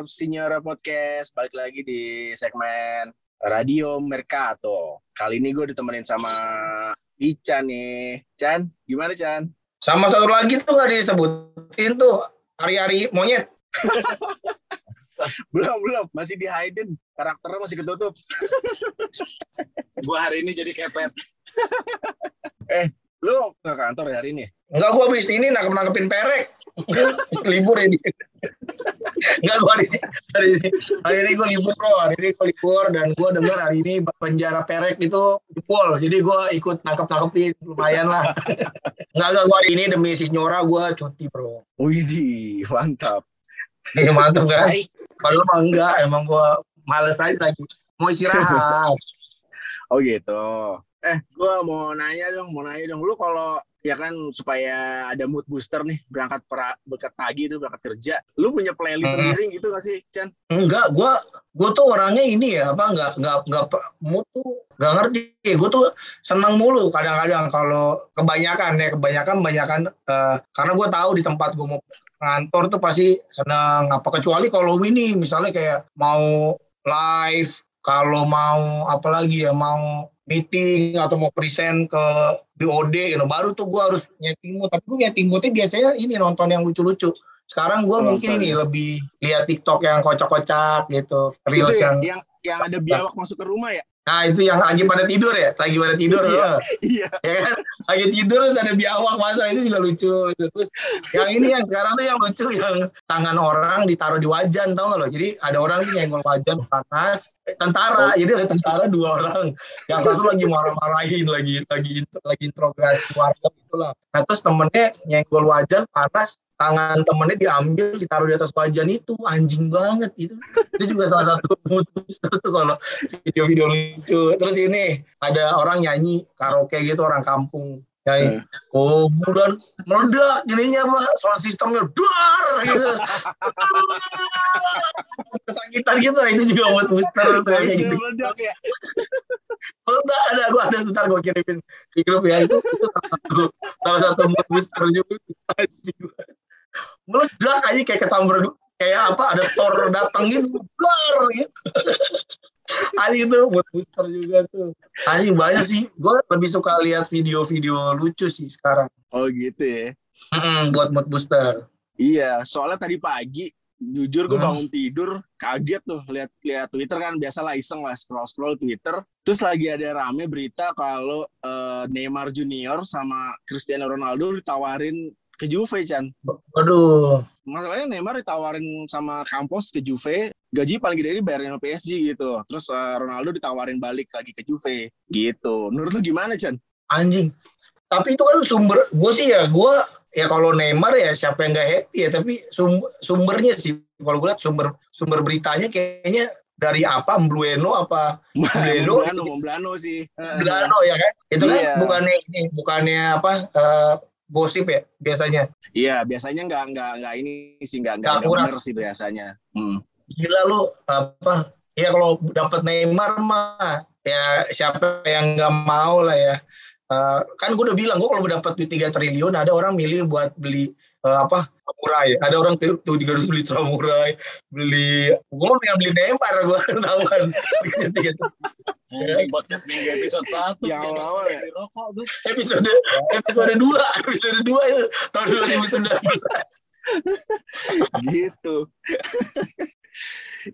mendengar Signora Podcast. Balik lagi di segmen Radio Mercato. Kali ini gue ditemenin sama Ican nih. Chan, gimana Chan? Sama satu lagi tuh gak disebutin tuh hari-hari monyet. belum, belum. Masih di hidden. Karakternya masih ketutup. gue hari ini jadi kepet. eh, lu ke kantor ya hari ini? Enggak, gue habis ini nangkep-nangkepin perek. libur ini. Enggak, gue hari ini, hari ini, hari ini gue libur bro. Hari ini gue libur dan gue dengar hari ini penjara perek itu jebol. Jadi gue ikut nangkep-nangkepin, lumayan lah. Enggak, enggak, gue hari ini demi si Nyora gue cuti bro. Wih, mantap. Iya mantap kan? Padahal mah enggak, emang gue males aja lagi. Mau istirahat. oh gitu. Eh, gue mau nanya dong, mau nanya dong. Lu kalau ya kan supaya ada mood booster nih berangkat pra, berangkat pagi itu berangkat kerja lu punya playlist hmm. sendiri gitu gak sih Chan? Enggak, gue gue tuh orangnya ini ya apa nggak nggak nggak mood tuh nggak ngerti gue tuh seneng mulu kadang-kadang kalau kebanyakan ya kebanyakan kebanyakan uh, karena gue tahu di tempat gue mau kantor tuh pasti seneng apa kecuali kalau ini misalnya kayak mau live kalau mau apa lagi ya mau meeting atau mau present ke BOD gitu. Baru tuh gue harus nyeting mood. Tapi gue nyeting moodnya biasanya ini nonton yang lucu-lucu. Sekarang gue mungkin ini lebih lihat TikTok yang kocak-kocak gitu reels yang yang yang ada biawak masuk ke rumah ya Nah itu yang lagi pada tidur ya, lagi pada tidur iya, iya. Ya kan, lagi tidur terus ada biawak masa itu juga lucu. Terus yang ini yang sekarang tuh yang lucu yang tangan orang ditaruh di wajan tau gak lo? Jadi ada orang tuh nyenggol wajan panas, eh, tentara. Oh. Jadi ada tentara dua orang. Yang satu lagi marah-marahin, lagi lagi lagi interogasi warga gitulah. Nah terus temennya nyenggol wajan panas, tangan temennya diambil ditaruh di atas wajan itu anjing banget itu. Itu juga salah satu mutus tuh kalau video-video lucu. Terus ini ada orang nyanyi karaoke gitu orang kampung. Nyanyi hmm. oh bulan meledak jadinya apa soal sistemnya dar gitu. Kesakitan gitu. Itu juga buat booster kayak gitu. meledak ya. Meledak ada gue ada sebentar gue kirimin di grup ya. Itu, itu salah satu salah satu booster juga meledak aja kayak kesambar kayak apa ada Thor datang gitu blar gitu Anjing itu buat booster juga tuh. Anjing banyak sih. Gue lebih suka lihat video-video lucu sih sekarang. Oh gitu ya. Mm-mm, buat mood booster. Iya, soalnya tadi pagi jujur gue hmm. bangun tidur kaget tuh lihat lihat Twitter kan biasalah iseng lah scroll scroll Twitter terus lagi ada rame berita kalau uh, Neymar Junior sama Cristiano Ronaldo ditawarin ke Juve Chan. Aduh. Masalahnya Neymar ditawarin sama Campos ke Juve, gaji paling gede ini bayarin sama PSG gitu. Terus uh, Ronaldo ditawarin balik lagi ke Juve gitu. Menurut lu gimana Chan? Anjing. Tapi itu kan sumber, gue sih ya, gue ya kalau Neymar ya siapa yang gak happy ya, tapi sum, sumbernya sih, kalau gue lihat sumber sumber beritanya kayaknya dari apa Mblueno apa Mblueno Mblano sih Mblano ya kan itu kan iya. kan bukannya ini bukannya apa uh, gosip ya biasanya. Iya, biasanya nggak nggak nggak ini sih nggak nggak benar sih biasanya. Hmm. Gila lu apa? Ya kalau dapat Neymar mah ya siapa yang nggak mau lah ya. Uh, kan gue udah bilang gue kalau dapat duit tiga triliun ada orang milih buat beli uh, apa samurai ada orang tuh tiga ratus beli samurai beli gue mau beli Neymar gue tahu kan Anjing podcast minggu episode satu yang awal ya. Episode episode dua episode dua ya tahun dua ribu sembilan belas. gitu.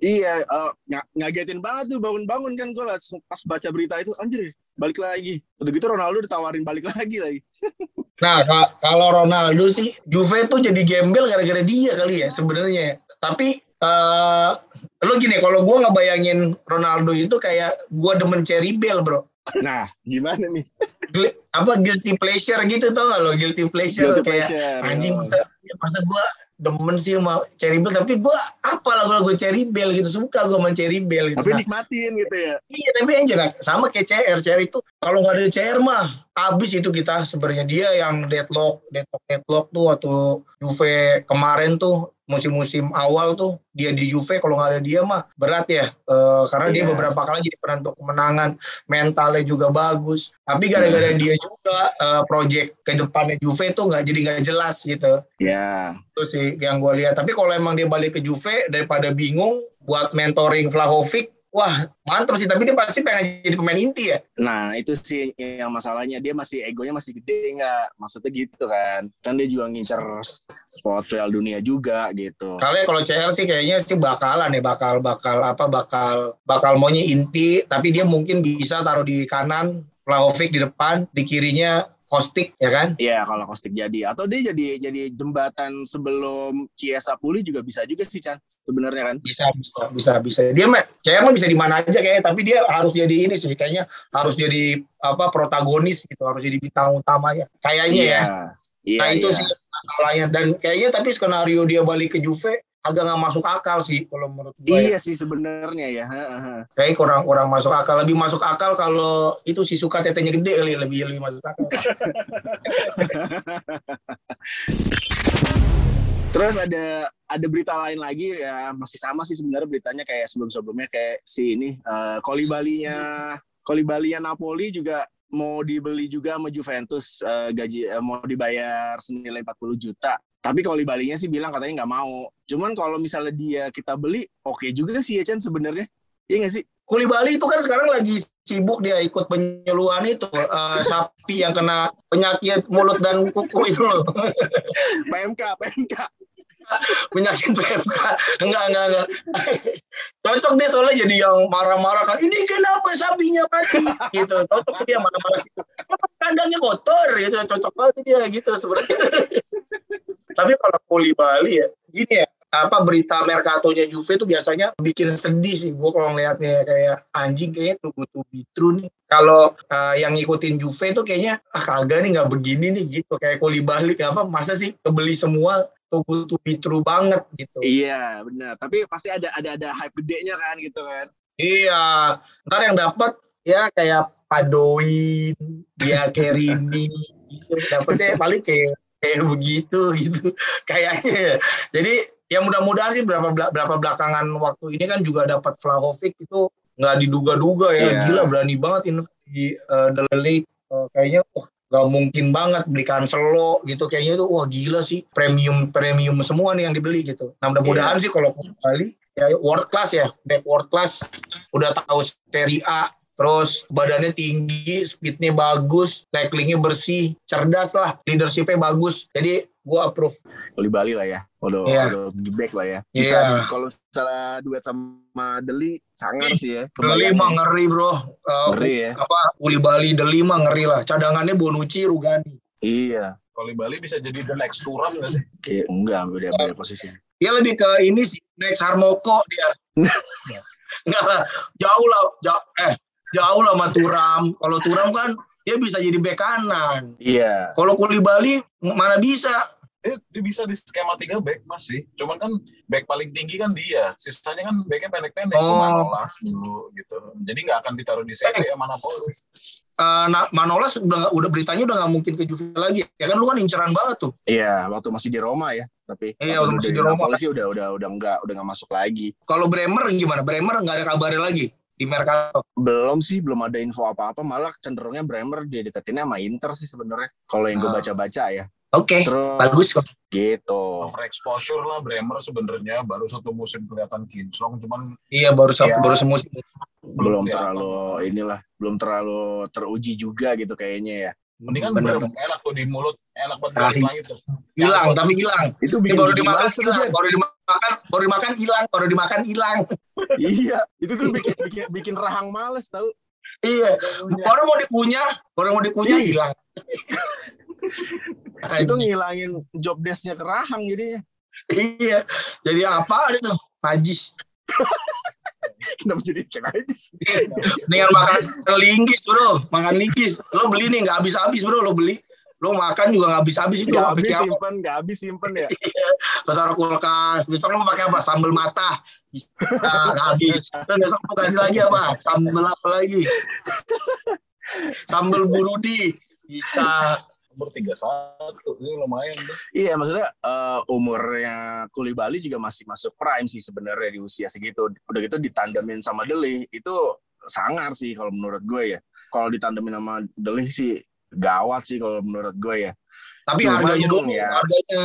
iya, uh, ngagetin banget tuh bangun-bangun kan gue pas baca berita itu anjir balik lagi. Udah gitu Ronaldo ditawarin balik lagi lagi. nah, kalau Ronaldo sih Juve tuh jadi gembel gara-gara dia kali ya sebenarnya. Tapi uh, lo gini, kalau gue ngebayangin Ronaldo itu kayak gue demen Cherry Bell, bro. Nah, gimana nih? apa guilty pleasure gitu tau gak lo? Guilty pleasure guilty kayak pleasure. anjing masa, masa gue demen sih sama Cherry Bell tapi gue apa lagu-lagu Cherry Bell gitu suka gue sama Cherry Bell gitu. Tapi nah, nikmatin gitu ya. Iya tapi anjir sama kayak CR CR itu kalau nggak ada CR mah abis itu kita sebenarnya dia yang deadlock deadlock deadlock tuh waktu Juve kemarin tuh musim-musim awal tuh dia di Juve kalau nggak ada dia mah berat ya uh, karena yeah. dia iya. beberapa kali jadi penentu kemenangan mentalnya juga bagus tapi gara-gara dia juga uh, project ke depannya Juve tuh nggak jadi nggak jelas gitu ya yeah. itu sih yang gue lihat. Tapi kalau emang dia balik ke Juve daripada bingung buat mentoring Vlahovic, wah mantap sih. Tapi dia pasti pengen jadi pemain inti ya. Nah itu sih yang masalahnya dia masih egonya masih gede nggak? Maksudnya gitu kan? Kan dia juga ngincer spot Piala Dunia juga gitu. Kalau kalau CR sih kayaknya sih bakalan ya bakal bakal apa bakal bakal maunya inti. Tapi dia mungkin bisa taruh di kanan Vlahovic di depan, di kirinya Kostik ya kan? Iya kalau Kostik jadi atau dia jadi jadi jembatan sebelum Chiesa pulih juga bisa juga sih Chan sebenarnya kan? Bisa bisa bisa bisa. Dia mah CR mah bisa di mana aja kayaknya tapi dia harus jadi ini sih kayaknya harus jadi apa protagonis gitu harus jadi bintang utamanya kayaknya Iya. ya. Iya. Nah itu iya. sih masalahnya dan kayaknya tapi skenario dia balik ke Juve agak nggak masuk akal sih kalau menurut gue. ya. Iya sih sebenarnya ya. Kayak kurang kurang masuk akal. Lebih masuk akal kalau itu si suka tetenya gede kali lebih lebih masuk akal. Terus ada ada berita lain lagi ya masih sama sih sebenarnya beritanya kayak sebelum-sebelumnya kayak si ini uh, Kolibalinya Kolibalinya Napoli juga mau dibeli juga sama Juventus eh, gaji eh, mau dibayar senilai 40 juta. Tapi Kolibalinya sih bilang katanya nggak mau. Cuman kalau misalnya dia kita beli oke juga sih ya Chan sebenarnya. Iya nggak sih? Kuli Bali itu kan sekarang lagi sibuk dia ikut penyuluhan itu eh, sapi yang kena penyakit mulut dan kuku itu loh. PMK, PMK. penyakit PMK. Enggak, enggak, enggak. Cocok deh soalnya jadi yang marah-marah kan. Ini kenapa sapinya mati? Gitu. Cocok dia marah-marah gitu. Kandangnya kotor? Gitu. Cocok banget dia gitu sebenarnya. Tapi kalau Kuli Bali ya, gini ya, apa berita Mercatonya Juve itu biasanya bikin sedih sih gue kalau ngeliatnya kayak anjing kayaknya tuh tuh bitru nih. Kalau uh, yang ngikutin Juve itu kayaknya ah kagak nih nggak begini nih gitu. Kayak Kuli balik apa masa sih kebeli semua tuh tuh bitru banget gitu. Iya, benar. Tapi pasti ada ada ada hype gedenya kan gitu kan. iya. Ntar yang dapat ya kayak Padoin dia Kerimi gitu. Dapetnya paling kayak kayak begitu gitu. Kayaknya ya. jadi ya mudah-mudahan sih berapa berapa belakangan waktu ini kan juga dapat Vlahovic itu nggak diduga-duga ya. Iya. gila berani banget ini di uh, The Uh, kayaknya wah nggak mungkin banget beli Cancelo gitu. Kayaknya itu wah gila sih. Premium premium semua nih yang dibeli gitu. Nah mudah-mudahan sih kalau kembali ya world class ya. Back world class. Udah tahu Serie A terus badannya tinggi speednya bagus tacklingnya bersih cerdas lah leadershipnya bagus jadi gua approve Koli Bali lah ya. Udah Iya. udah di back lah ya. Bisa Iya. kalau misalnya duet sama Deli sangar sih ya. Deli mah ngeri bro Uh, Ngeri ya. apa Uli Bali Deli mah ngeri lah cadangannya Bonucci Rugani Iya. Kalau di Bali bisa jadi the next Turam nggak sih? Kayak enggak beda beda posisi. dia lebih ke ini sih next Harmoko dia enggak lah jauh lah jauh, eh jauh lah sama Turam kalau Turam kan dia bisa jadi bek kanan Iya. kalau Kuli Bali mana bisa Eh, dia bisa di skema 3 back masih. Cuman kan back paling tinggi kan dia. Sisanya kan backnya pendek-pendek. Oh. Manolas dulu gitu. Jadi nggak akan ditaruh di Serie A mana Polis. Eh, Na- Manolas udah udah beritanya udah nggak mungkin ke Juve lagi ya kan lu kan inceran banget tuh Iya, waktu masih di Roma ya. Tapi Iya, waktu masih di Roma. Napoli sih udah udah udah enggak udah enggak masuk lagi. kalau Bremer gimana Bremer nggak ada kabarnya lagi di Mercato Belum sih, belum ada info apa-apa. Malah cenderungnya Bremer dia deketinnya sama Inter sih sebenarnya. Kalau yang gue Ah. baca-baca ya. oke Terus bagus kok gitu. Overexposure lah Bremer sebenarnya baru satu musim kelihatan kinclong. Cuman iya baru Iya. baru semusim Belum kelihatan. terlalu inilah, belum terlalu teruji juga gitu kayaknya ya. Mendingan Bener. bener enak tuh di mulut, enak banget Ah, itu. hilang tapi hilang Itu bikin baru dimakan hilang, baru dimakan, baru dimakan hilang, baru dimakan hilang. Iya, itu tuh bikin bikin, bikin rahang males tau. iya, baru mau dikunyah, baru mau dikunyah Iya. hilang. Itu ngilangin job desk-nya ke rahang jadinya. iya, jadi apa itu? Najis. Kenapa jadi sih? Dengan makan linggis bro, makan linggis. Lo beli nih nggak habis-habis bro, lo beli. Lo makan juga nggak habis-habis itu. Gak Lo habis simpen, gak habis simpen ya. Lo taruh kulkas. Besok lo mau pakai apa? Sambal mata. Bisa, nggak habis. Terus besok mau ganti lagi apa? Sambal apa lagi? Sambal burudi. Bisa. Umur 31, ini lumayan tuh. Iya, maksudnya eh, umurnya Kuli Bali juga masih masuk prime sih sebenarnya di usia segitu. Udah gitu ditandemin sama Deli, itu sangar sih kalau menurut gue ya. Kalau ditandemin sama Deli sih gawat sih kalau menurut gue ya. Tapi Cuman, harganya dulu, ya. harganya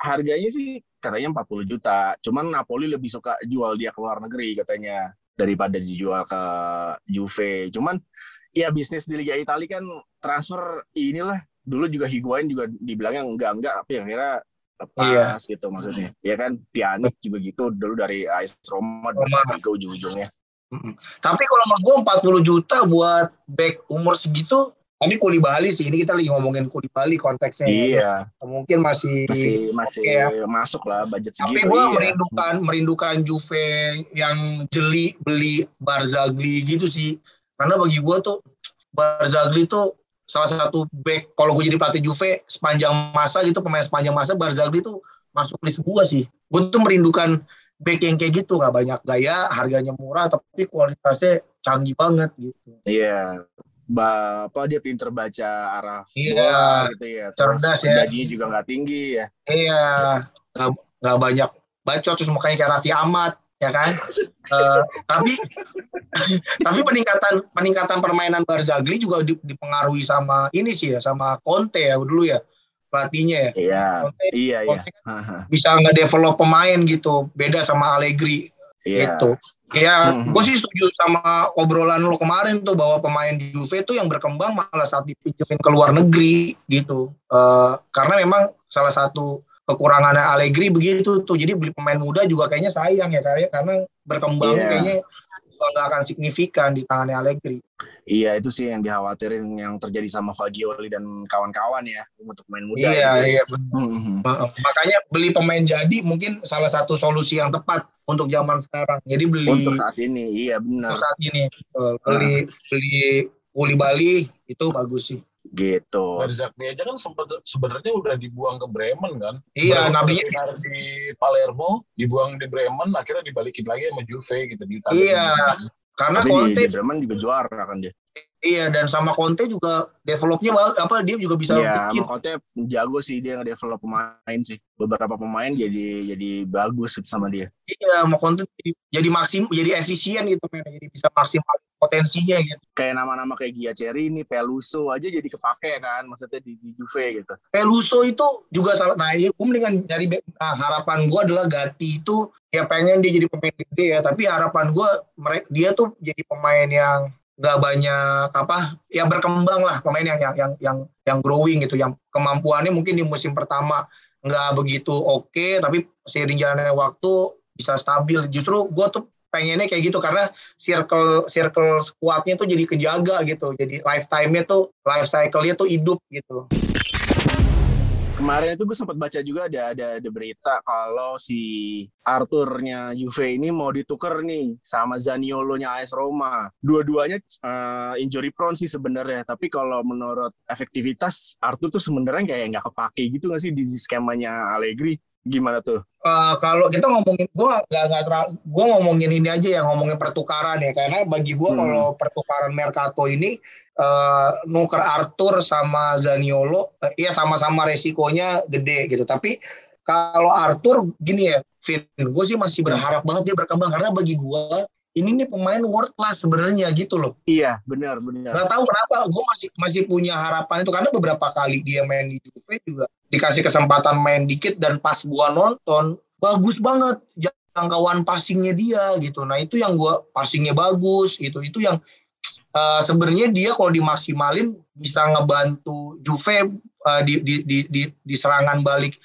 harganya sih katanya 40 juta. Cuman Napoli lebih suka jual dia ke luar negeri katanya daripada dijual ke Juve. Cuman ya bisnis di Liga Italia kan transfer inilah dulu juga Higuain juga dibilangnya enggak enggak tapi akhirnya lepas Iya. gitu maksudnya. Ya kan Pjanic juga gitu dulu dari AS Roma, Roma. ke ujung-ujungnya. Tapi kalau menurut gue 40 juta buat back umur segitu, tapi Kuli Bali sih ini kita lagi ngomongin Kuli Bali konteksnya. Iya, Mungkin masih, masih masih Oke ya. masuk lah budget tapi segitu. gue iya. merindukan merindukan Juve yang jeli beli Barzagli gitu sih. Karena bagi gue tuh Barzagli tuh salah satu back kalau gue jadi pelatih Juve sepanjang masa gitu pemain sepanjang masa Barzagli tuh masuk list gue sih. Gue tuh merindukan back yang kayak gitu nggak banyak gaya, harganya murah tapi kualitasnya canggih banget gitu. Iya. Ba, apa dia pinter baca arah Iya, bola gitu ya. Terus cerdas ya. gajinya juga nggak tinggi ya. Iya, nggak nggak banyak bacot terus makanya kayak Raffi Ahmad ya kan. Eh, tapi tapi peningkatan peningkatan permainan Barzagli juga di- dipengaruhi sama ini sih ya sama Conte ya dulu ya pelatihnya ya Iya. Conte Iya, iya. Conte Haha, bisa nge-develop pemain gitu beda sama Allegri Iya. gitu. Ya, Mhm. gue sih setuju sama obrolan lo kemarin tuh bahwa pemain di Juve tuh yang berkembang malah saat dipinjemin ke luar negeri gitu. Eh, karena memang salah satu kekurangannya Allegri begitu tuh. Jadi beli pemain muda juga kayaknya sayang ya karena karena berkembang Iya. kayaknya nggak akan signifikan di tangannya Allegri. Iya, itu sih yang dikhawatirin yang terjadi sama Fagioli dan kawan-kawan ya untuk main muda iya, gitu. iya. Mhm. Heeh. Makanya beli pemain jadi mungkin salah satu solusi yang tepat untuk zaman sekarang. Jadi beli Untuk saat ini, iya benar. untuk saat ini beli beli Uli Bali itu bagus sih. Gitu. Barzagli aja kan sebenarnya udah dibuang ke Bremen kan. Iya, Nabi di Palermo, dibuang di Bremen, akhirnya dibalikin lagi sama Juve gitu di Iya. karena Tapi di, Conte di Bremen juga juara kan dia. Iya dan sama Conte juga developnya apa dia juga bisa Iya, bikin Conte jago sih dia nge-develop pemain sih. Beberapa pemain jadi jadi bagus gitu sama dia. iya sama Conte jadi, jadi maksim jadi efisien gitu men jadi bisa maksimal potensinya gitu. Kayak nama-nama kayak Giacerini, Peluso aja jadi kepake kan maksudnya di, di Juve gitu. Peluso itu juga salah nah ya gue mendingan nyari back. nah, harapan gue adalah Gatti itu ya pengen dia jadi pemain gede ya tapi harapan gue mereka dia tuh jadi pemain yang nggak banyak apa ya berkembang lah pemain yang yang yang yang, yang growing gitu yang kemampuannya mungkin di musim pertama nggak begitu oke tapi seiring jalannya waktu bisa stabil. Justru gue tuh pengennya kayak gitu karena circle circle squadnya tuh jadi kejaga gitu jadi lifetime-nya tuh life cycle-nya tuh hidup gitu Kemarin itu gue sempat baca juga ada ada ada berita kalau si Arthurnya Juve ini mau ditukar nih sama Zaniolo-nya AS Roma. Dua-duanya eh, injury prone sih sebenarnya, tapi kalau menurut efektivitas Arthur tuh sebenarnya kayak nggak kepake gitu nggak sih di skemanya Allegri? Gimana tuh? Eh, kalau kita ngomongin gue nggak nggak terlalu gue ngomongin ini aja ya ngomongin pertukaran ya karena bagi gue Hmm. kalau pertukaran Mercato ini eh, nuker Arthur sama Zaniolo eh, iya sama-sama resikonya gede gitu. Tapi kalau Arthur gini ya Vin gue sih masih berharap banget dia berkembang. Karena bagi gue ini nih pemain world class sebenarnya gitu loh. Iya, benar benar. nggak tahu kenapa gue masih masih punya harapan itu. Karena beberapa kali dia main di Juve juga dikasih kesempatan main dikit dan pas gua nonton bagus banget jangkauan passingnya dia gitu. Nah itu yang gua passingnya bagus gitu. Itu yang eh, sebenarnya dia kalau dimaksimalin bisa ngebantu Juve eh, di, di, di, di, di serangan balik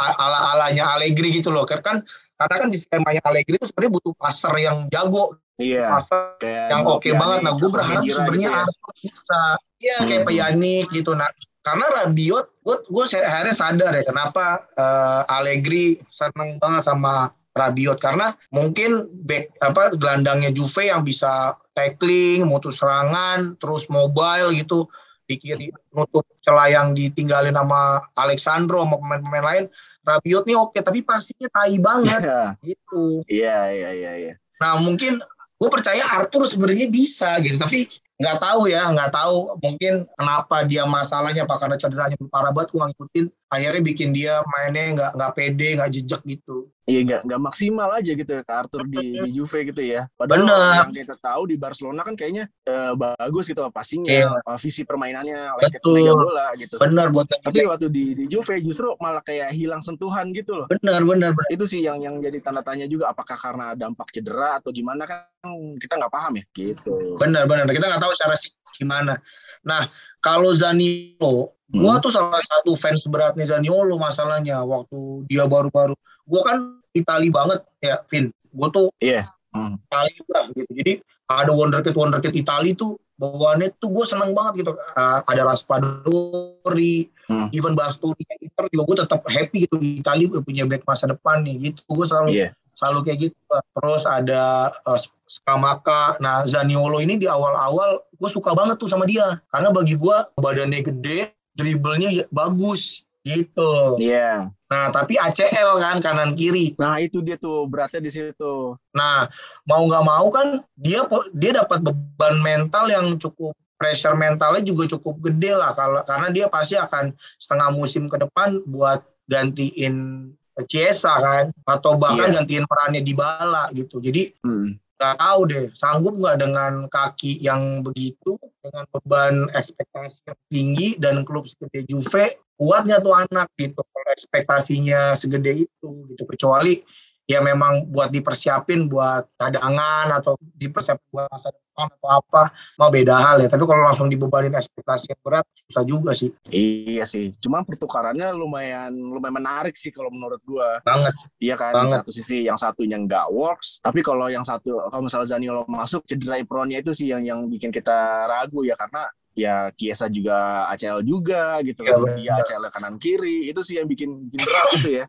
ala alanya Allegri gitu loh kan karena kan di skemanya Allegri itu sebenarnya butuh passer yang jago Iya, passer kayak yang oke Pjanic, banget. Nah, gue berharap sebenarnya gitu ya. Bisa. Iya, kayak Hmm. Pjanic gitu. Nah, karena Rabiot, gue gue akhirnya sadar ya kenapa eh, Allegri seneng banget sama Rabiot karena mungkin back apa gelandangnya Juve yang bisa tackling, mutus serangan, terus mobile gitu di kiri nutup celah yang ditinggalin sama Alexandro sama pemain-pemain lain. Rabiot nih oke, tapi pastinya tai banget Iya, gitu. iya, iya, iya, iya. Nah mungkin gue percaya Arthur sebenarnya bisa gitu, tapi nggak tahu ya, nggak tahu mungkin kenapa dia masalahnya apa karena cederanya parah banget gue ngikutin. Akhirnya bikin dia mainnya nggak nggak pede nggak jejak gitu Iya nggak nggak maksimal aja gitu ya ke Arthur di, di Juve gitu ya. Padahal Bener. yang kita tahu di Barcelona kan kayaknya eh, bagus gitu passingnya, Iya. eh, visi permainannya, Betul. megang bola gitu. benar buat Tapi waktu di, di Juve justru malah kayak hilang sentuhan gitu loh. benar benar Itu sih yang yang jadi tanda tanya juga apakah karena dampak cedera atau gimana kan kita nggak paham ya gitu. benar benar kita nggak tahu secara sih gimana nah kalau Zaniolo gua Hmm. tuh salah satu fans beratnya Zaniolo masalahnya waktu dia baru-baru gua kan Itali banget ya Vin gua tuh Iya. Hmm. Itali juga gitu jadi ada wonderkid wonderkid Itali tuh bawaannya tuh gue seneng banget gitu Ah, ada Raspadori Hmm. even Bastoni Inter juga gue tetap happy gitu Itali punya back masa depan nih gitu gue selalu Iya. selalu kayak gitu terus ada uh, Skamaka nah Zaniolo ini di awal-awal gue suka banget tuh sama dia karena bagi gue badannya gede dribblenya ya bagus gitu Iya. nah tapi ACL kan kanan kiri Nah itu dia tuh beratnya di situ. nah mau nggak mau kan dia dia dapat beban mental yang cukup pressure mentalnya juga cukup gede lah kalau karena dia pasti akan setengah musim ke depan buat gantiin Chiesa kan atau bahkan Iya. gantiin perannya di bala gitu jadi Hmm. Nggak tahu deh. Sanggup nggak dengan kaki yang begitu dengan beban ekspektasi yang tinggi dan klub segede Juve kuatnya tuh anak gitu kalau ekspektasinya segede itu gitu. Kecuali ya memang buat dipersiapin buat cadangan atau dipersiapin buat masa depan atau apa mah beda hal ya tapi kalau langsung dibebanin ekspektasi yang berat susah juga sih Iya sih. Cuma pertukarannya lumayan lumayan menarik sih kalau menurut gua. banget Iya kan, Banget. satu sisi yang satunya nggak works, tapi kalau yang satu kalau misalnya Zaniolo masuk cedera Ipronnya itu sih yang yang bikin kita ragu ya karena ya Kiesa juga ACL juga gitu Iya, kan dia ACL kanan kiri itu sih yang bikin bikin berat itu ya.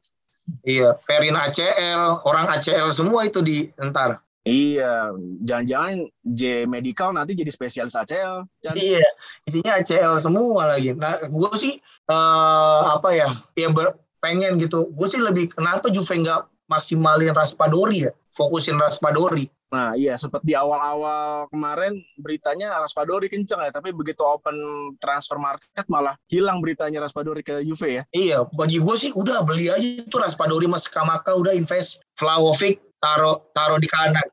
Iya Perin ACL orang ACL semua itu di ntar Iya, jangan-jangan J Medical nanti jadi spesialis ACL. Chan. Iya, isinya ACL semua lagi. Nah, gue sih eh apa ya, ya ber- pengen gitu. Gue sih lebih kenapa Juve nggak maksimalin Raspadori ya, fokusin Raspadori. Nah iya sempat di awal-awal kemarin beritanya Raspadori kenceng ya, tapi begitu open transfer market malah hilang beritanya Raspadori ke Juve ya. Iya, bagi gue sih udah beli aja itu Raspadori mas Kamaka udah invest Vlahovic taruh taruh di kanan.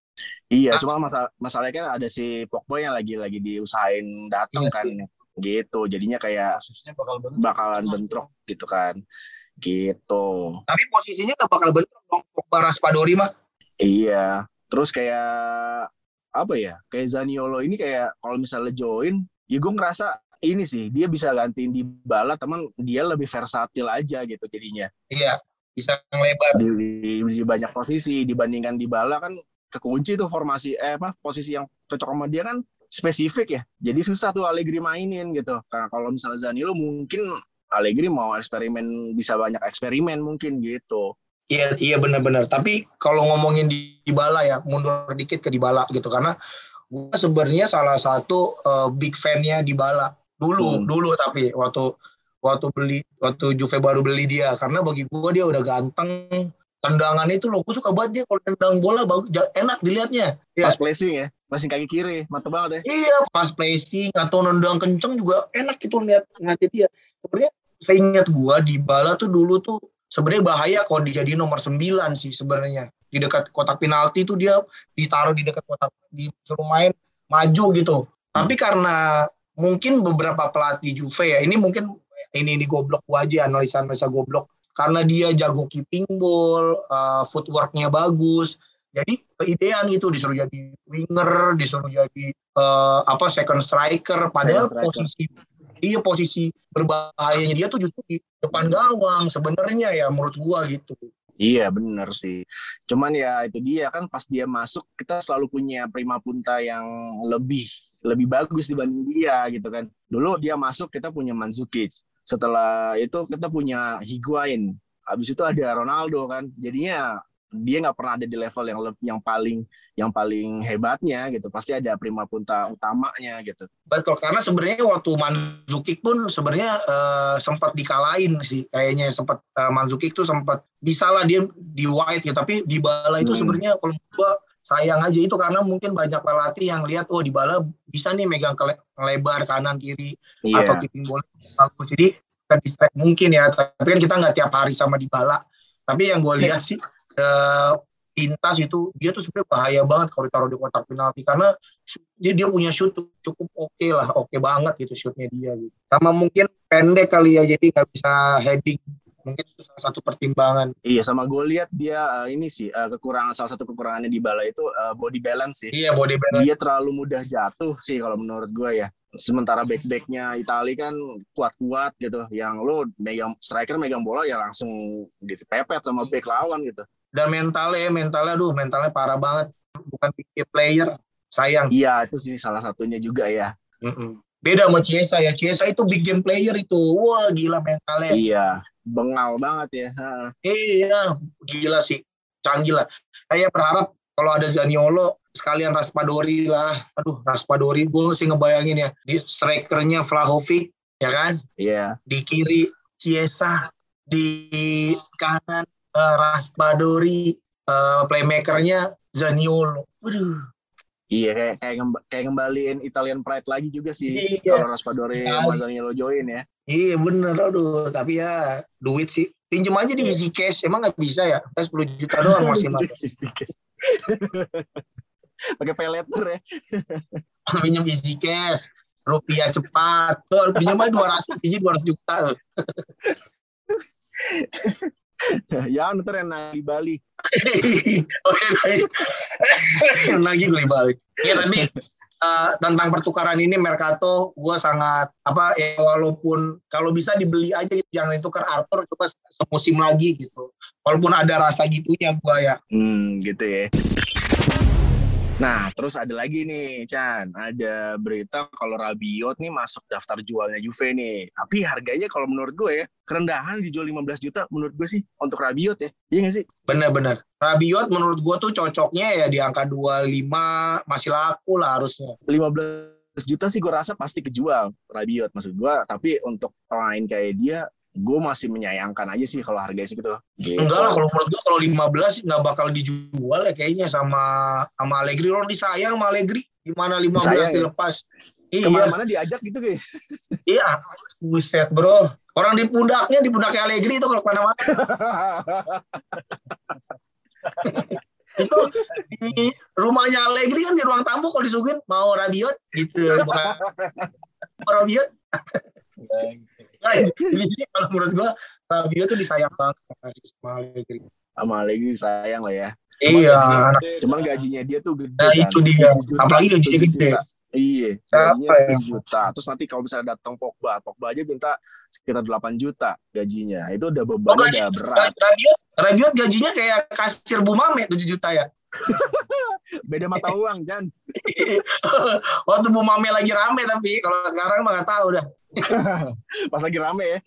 Iya, Ah. cuma masalah masalahnya kan ada si Pogba yang lagi lagi diusahain datang Iya kan, gitu. Jadinya kayak bakal bentrok. bakalan bentrok gitu kan, gitu. Tapi posisinya nggak bakal bentrok dong Pogba Raspadori mah. Iya. Terus kayak apa ya? Kayak Zaniolo ini kayak kalau misalnya join, ya gue ngerasa ini sih dia bisa gantiin di bala, teman dia lebih versatil aja gitu jadinya. Iya, bisa ngelebar. di, di- di banyak posisi dibandingkan di bala kan kekunci tuh formasi eh apa posisi yang cocok sama dia kan spesifik ya jadi susah tuh Allegri mainin gitu karena kalau misalnya Zanilo mungkin Allegri mau eksperimen bisa banyak eksperimen mungkin gitu Iya, iya benar-benar. Tapi kalau ngomongin di Dybala ya, mundur dikit ke Dybala gitu. Karena gue sebenarnya salah satu eh, big fan-nya Dybala dulu, Hmm. dulu tapi waktu waktu beli waktu Juve baru beli dia. Karena bagi gue dia udah ganteng. Tendangannya itu loh gue suka banget dia kalau tendang bola bagus enak dilihatnya. Ya pas placing ya? Passing kaki kiri mantep banget ya. Iya pas placing atau nendang kenceng juga enak gitu lihat ngeliatnya dia. Sebenarnya saya ingat gua di bala tuh dulu tuh sebenarnya bahaya kalau dijadiin nomor 9 sih sebenarnya. Di dekat kotak penalti tuh dia ditaruh di dekat kotak disuruh main maju gitu. Tapi karena mungkin beberapa pelatih Juve ya ini mungkin ini ini goblok gua aja analisa analisa goblok. Karena dia jago keeping ball uh, footworknya bagus. Jadi keidean itu disuruh jadi winger disuruh jadi eh, apa second striker. Padahal Second striker. posisi iya posisi berbahayanya dia tuh justru di depan gawang sebenarnya ya menurut gua gitu Iya bener sih. Cuman ya itu dia kan pas dia masuk kita selalu punya prima punta yang lebih lebih bagus dibanding dia gitu kan. Dulu dia masuk kita punya Mandzukic. Setelah itu kita punya Higuain. Habis itu ada Ronaldo kan. Jadinya dia nggak pernah ada di level yang yang paling yang paling hebatnya gitu. Pasti ada prima punta utamanya gitu. betul karena sebenarnya waktu Mandzukic pun sebenarnya eh, sempat dikalahin sih kayaknya sempat eh, Mandzukic tuh sempat bisa lah dia di white ya tapi di bala itu Hmm. sebenarnya kalau gua sayang aja itu karena mungkin banyak pelatih yang lihat oh di bala bisa nih megang kele- lebar kanan kiri atau Iya. keeping bola bagus. Jadi distract mungkin ya tapi kan kita nggak tiap hari sama Dybala tapi yang gue lihat sih eh, pintas itu dia tuh sebenarnya bahaya banget kalau ditaruh di kotak penalti karena dia dia punya shoot cukup oke okay lah oke okay banget gitu shootnya dia gitu sama mungkin pendek kali ya jadi nggak bisa heading mungkin itu salah satu pertimbangan Iya sama gue lihat dia uh, ini sih uh, kekurangan salah satu kekurangannya di bala itu uh, body balance sih. iya body balance Dia terlalu mudah jatuh sih kalau menurut gue ya. Sementara back-backnya Itali kan kuat-kuat gitu. Yang lo megang striker megang bola ya langsung dipepet sama back lawan gitu. Dan mentalnya mentalnya aduh mentalnya parah banget bukan big player sayang Iya itu sih salah satunya juga ya. Mm-mm. beda sama Chiesa ya Chiesa itu big game player itu wah gila mentalnya Iya bengal banget ya. Ha. Iya, gila sih. Canggih lah. Saya berharap kalau ada Zaniolo, sekalian Raspadori lah. Aduh, Raspadori gue sih ngebayangin ya. Di strikernya Vlahovic, ya kan? Iya. Di kiri Chiesa, di kanan eh, Raspadori, eh, playmakernya Zaniolo. Waduh, Iya kayak kayak, ngemba- kayak ngembaliin Italian Pride lagi juga sih Iya. kalau Raspadori sama Zaniolo join ya. iya bener. Aduh, tapi ya duit sih. Pinjem aja di Easy Cash, emang nggak bisa ya? Kita 10 juta doang masih Pakai pay letter ya. pinjam easy cash rupiah cepat tuh pinjam aja dua ratus biji dua ratus juta. ya ntar yang di Bali. oke baik yang lagi gue balik ya tapi eh, tentang pertukaran ini Mercato gue sangat apa ya walaupun kalau bisa dibeli aja gitu jangan ditukar Arthur coba semusim lagi gitu walaupun ada rasa gitunya gue ya Hmm, gitu ya. Nah, terus ada lagi nih, Chan. Ada berita kalau Rabiot nih masuk daftar jualnya Juve nih. Tapi harganya kalau menurut gue ya, kerendahan dijual 15 juta menurut gue sih untuk Rabiot ya. Iya nggak sih? bener-bener Rabiot menurut gue tuh cocoknya ya di angka 25 masih laku lah harusnya 15 juta sih gue rasa pasti kejual Rabiot maksud gue. Tapi untuk pemain kayak dia, gue masih menyayangkan aja sih kalau harganya segitu. Gitu. Enggak lah, kalau menurut gua kalau 15 nggak bakal dijual ya kayaknya sama sama Allegri. Orang disayang sama Allegri. Gimana 15 Disayang ya? dilepas? Iya, Ke mana-mana diajak gitu kayak. iya. Buset bro. Orang di pundaknya, di pundaknya Allegri itu kalau ke mana-mana. itu di rumahnya Allegri kan di ruang tamu kalau disuguhin mau Rabiot gitu. Bukan mau Rabiot. Nah, jadi kalau menurut gua Rabiot tuh disayang banget sama Allegri. Sama Allegri sayang lah ya. Iya, Cuman gajinya dia tuh gede Nah, kan. itu dia. 7 juta, Apalagi gajinya 7 gede. Iya, gajinya ya? 7 juta. Terus nanti kalau misalnya datang Pogba, Pogba aja minta sekitar 8 juta gajinya. Itu udah beban Oh, udah berat. Rabiot, Rabiot gajinya kayak kasir Bumame 7 juta ya. Beda mata uang, Jan. Waktu Bumame lagi rame tapi kalau sekarang mah nggak tahu dah. Pas lagi rame ya.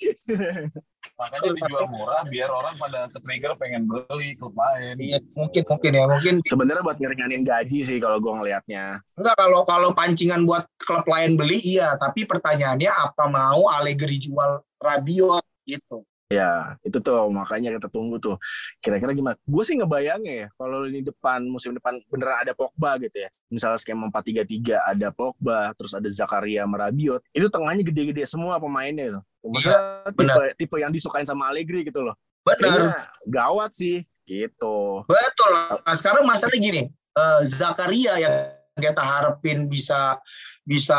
Makanya dijual murah biar orang pada ke-trigger pengen beli klub lain. Iya, mungkin mungkin ya, mungkin Sebenarnya buat ngeringanin gaji sih kalau gua ngelihatnya. enggak kalau kalau pancingan buat klub lain beli iya, tapi pertanyaannya apa mau Allegri jual Rabiot gitu. Ya, itu tuh makanya kita tunggu tuh. Kira-kira gimana? Gue sih ngebayangnya ya, kalau ini depan musim depan beneran ada Pogba gitu ya. Misalnya skema 4-3-3 ada Pogba, terus ada Zakaria Merabiot. Itu tengahnya gede-gede semua pemainnya itu. Maksudnya benar. tipe, tipe yang disukain sama Allegri gitu loh. Benar. Gawat sih. Gitu. Betul. Nah, sekarang masalahnya gini, eh, Zakaria yang kita harapin bisa bisa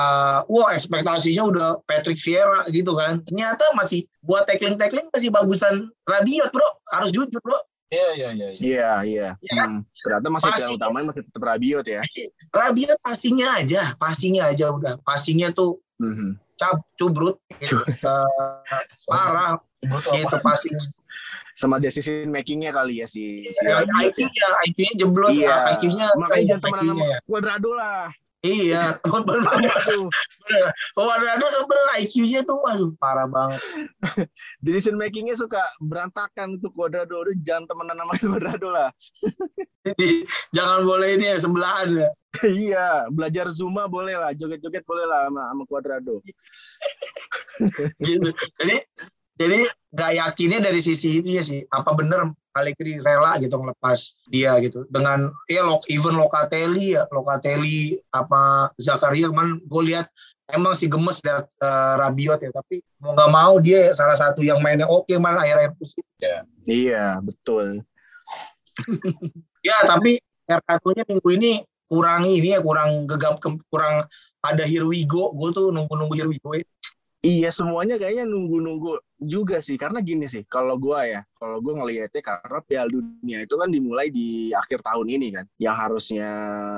wah ekspektasinya udah Patrick Vieira gitu kan. Ternyata masih buat tackling-tackling masih bagusan Rabiot, Bro. Harus jujur, Bro. Iya, iya, iya. iya. Iya, iya. Iya kan? Hmm. Ternyata masih Pasti. yang utamanya masih tetap Rabiot ya. Rabiot passingnya aja, passingnya aja udah. Passingnya tuh Mhm. cap cubrut gitu. Eh, parah gitu passing. Sama decision makingnya kali ya si, si Rabiot ya. IQ-nya, IQ-nya jeblok Iya. ya. IQ-nya Makanya jangan temenan IQ-nya sama ya. Cuadrado lah. Iya, bener Sama tuh. Oh, ada ada sebenarnya IQ-nya tuh aduh parah banget. decision makingnya suka berantakan tuh Cuadrado udah jangan temenan sama Cuadrado lah Jadi jangan boleh ini ya sebelahan ya. iya belajar Zuma boleh lah joget-joget boleh lah sama, sama Cuadrado gitu. Jadi Jadi nggak yakinnya dari sisi itu ya sih. Apa bener Allegri rela gitu ngelepas dia gitu dengan ya lo, even Locatelli ya Locatelli apa Zakaria kemarin gue lihat emang sih gemes dari uh, Rabiot ya tapi mau nggak mau dia salah satu yang mainnya oke malah akhir-akhir musim Iya, betul. ya tapi Mercato-nya minggu ini kurang ini ya kurang gegap kurang ada here we go gue tuh nunggu-nunggu here we go ya. Iya semuanya kayaknya nunggu-nunggu juga sih. Karena gini sih kalau gua ya kalau gua ngelihatnya karena Piala Dunia itu kan dimulai di akhir tahun ini kan. Yang harusnya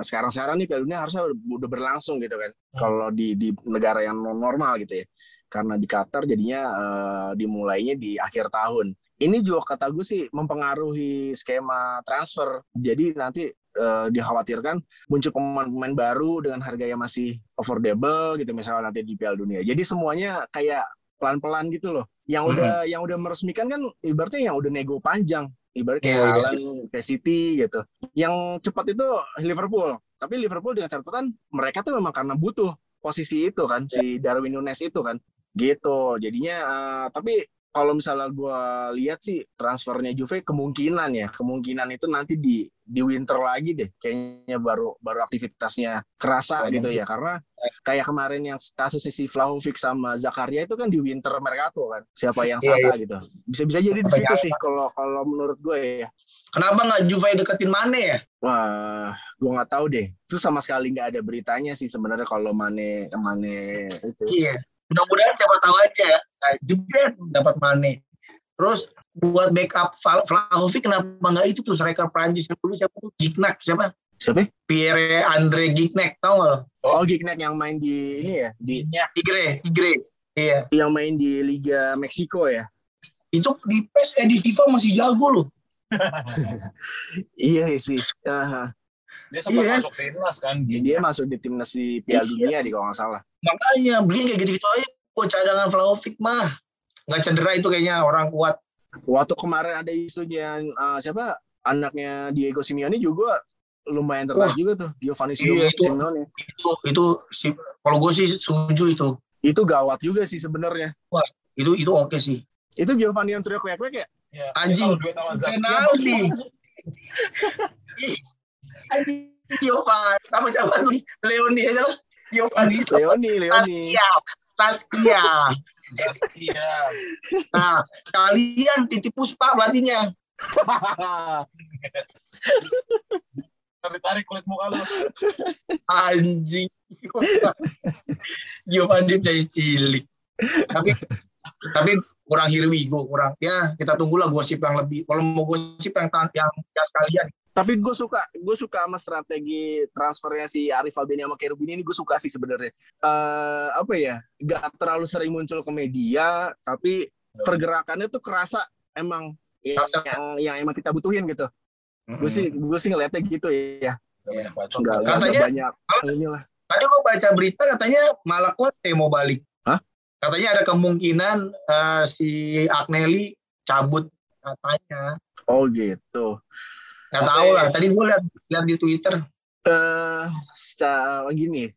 sekarang-sekarang nih Piala Dunia harusnya udah berlangsung gitu kan. Kalau di di negara yang normal gitu ya. Karena di Qatar jadinya eh, dimulainya di akhir tahun. Ini juga kata gue sih mempengaruhi skema transfer. Jadi nanti eh, dikhawatirkan muncul pemain-pemain baru dengan harga yang masih affordable gitu misalnya nanti di Piala Dunia. Jadi semuanya kayak pelan-pelan gitu loh. Yang udah yang udah meresmikan kan ibaratnya yang udah nego panjang. Ibaratnya kayak Iya, iya. Haaland, kayak City gitu. Yang cepat itu Liverpool. Tapi Liverpool dengan catatan mereka tuh memang karena butuh posisi itu kan si Darwin Nunes itu kan. Gitu. Jadinya eh, tapi kalau misalnya gue lihat sih transfernya Juve kemungkinan ya. Kemungkinan itu nanti di di winter lagi deh. Kayaknya baru baru aktivitasnya kerasa Oh, gitu ya. Karena kayak kemarin yang kasusnya si Vlahovic sama Zakaria itu kan di winter mercato kan. Siapa yang Iya, saka gitu. Bisa bisa jadi di situ sih kalau kalau menurut gue ya. Kenapa nggak Juve deketin Mane ya? wah gue nggak tahu deh. Itu sama sekali nggak ada beritanya sih sebenarnya kalau Mane Mane itu. Iya. Mudah-mudahan siapa tahu aja nah, jebret dapat Mane. Terus buat backup Vla- Vlahovic kenapa nggak itu tuh striker Prancis yang dulu siapa tuh Gignac siapa? siapa? Pierre Andre Gignac tau nggak? lo? oh Gignac yang main di ini ya di Tigre, Tigre. Iya. yang main di Liga Meksiko ya Itu di PES eh di FIFA masih jago loh. iya sih Aha. Dia sempat Iya kan? masuk timnas kan. dia masuk di timnas di Piala Iya. Dunia di kalau nggak salah Makanya beli kayak gitu-gitu aja. Buat cadangan Vlahovic mah. Nggak cedera itu kayaknya orang kuat. waktu kemarin ada isunya uh, siapa anaknya Diego Simeone juga lumayan tertarik Wah. juga tuh Giovanni Iya, itu. Simeone Itu itu si kalau gue sih setuju itu. itu gawat juga sih sebenarnya Itu itu oke sih. itu Giovanni yang teriak-teriak ya Ya, Anjing. Penalti. Ih, Anjing Giovan sama siapa tuh Leoni ya siapa? Itu Leoni Leoni. Saskia. Saskia. Nah kalian titip puspa pelatihnya Tarik-tarik kulit muka lu. anjing. Giovan dia dari cilik. Tapi tapi kurang here we go kurang. Ya kita tunggulah gosip yang lebih. Kalau mau gosip yang yang ya sekalian tapi gue suka gue suka sama strategi transfernya si Arif Albini sama Kerubini ini gue suka sih sebenarnya Eh apa ya gak terlalu sering muncul ke media tapi pergerakannya tuh kerasa emang yang yang, yang emang kita butuhin gitu gue sih gue sih ngeliatnya gitu ya bacot. nggak nggak Katanya- banyak inilah Tadi gue baca berita katanya malah Conte mau balik. Hah? Katanya ada kemungkinan eh, si Agnelli cabut katanya. oh gitu Gak Masih- tahu lah. Tadi gue lihat lihat di Twitter. eh secara gini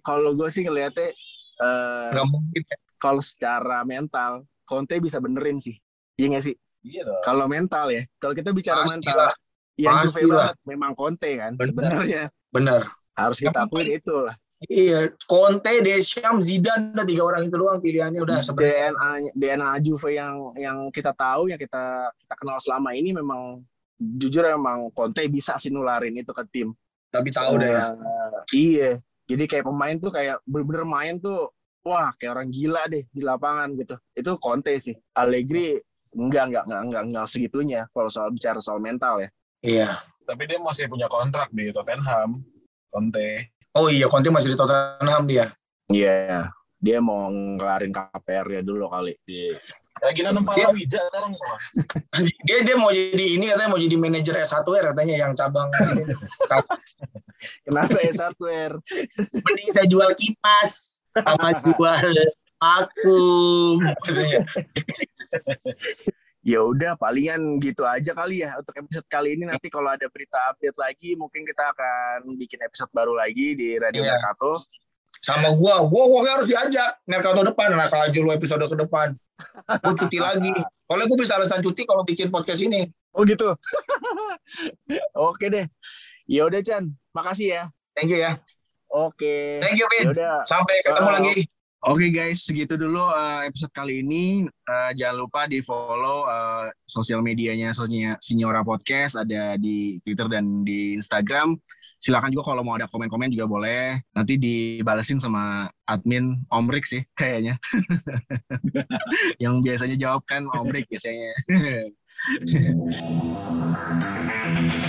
kalau gue sih ngeliatnya eh Gak mungkin. kalau secara mental Conte bisa benerin sih iya nggak sih Iya dong. kalau mental ya kalau kita bicara Pasti mental lah. yang Juve lah. banget memang Conte kan Bener. sebenarnya Bener. harus kita akuin itu lah Iya. Conte, Deschamps, Zidane. Udah tiga orang itu doang pilihannya. Udah sebenarnya. DNA DNA Juve yang yang kita tahu yang kita kita kenal selama ini memang jujur emang Conte bisa sih nularin itu ke tim Tapi tahu deh ya. Eh, iya jadi kayak pemain tuh kayak bener-bener main tuh wah kayak orang gila deh di lapangan gitu itu Conte sih Allegri enggak enggak enggak enggak, enggak segitunya kalau soal bicara soal mental ya Iya. Tapi dia masih punya kontrak di Tottenham. Conte. Oh iya, Conte masih di Tottenham dia. Iya dia mau ngelarin KPR ya dulu kali di Ya gila nempel Dia- Wija sekarang kok. Dia dia mau jadi ini katanya mau jadi manajer S1R katanya yang cabang kenapa ya software Mending saya jual kipas sama jual katanya. ya udah palingan gitu aja kali ya untuk episode kali ini nanti kalau ada berita update lagi mungkin kita akan bikin episode baru lagi di Radio Iya. Mercato Sama gua, gua gua harus diajak Mercato depan, nah aja lu episode ke depan. gue cuti lagi. Soalnya gue bisa alasan cuti kalau bikin podcast ini. Oh gitu. Oke deh. Ya udah Chan, makasih ya. Thank you ya. Oke. Thank you, Vin. Yaudah. Sampai ketemu lagi. Oke guys, segitu dulu uh, episode kali ini. Uh, jangan lupa di follow uh, sosial medianya Signora Podcast ada di Twitter dan di Instagram. Silakan juga kalau mau ada komen-komen juga boleh. Nanti dibalesin sama admin Om Rik sih kayaknya. Yang biasanya jawab kan Om Rik biasanya.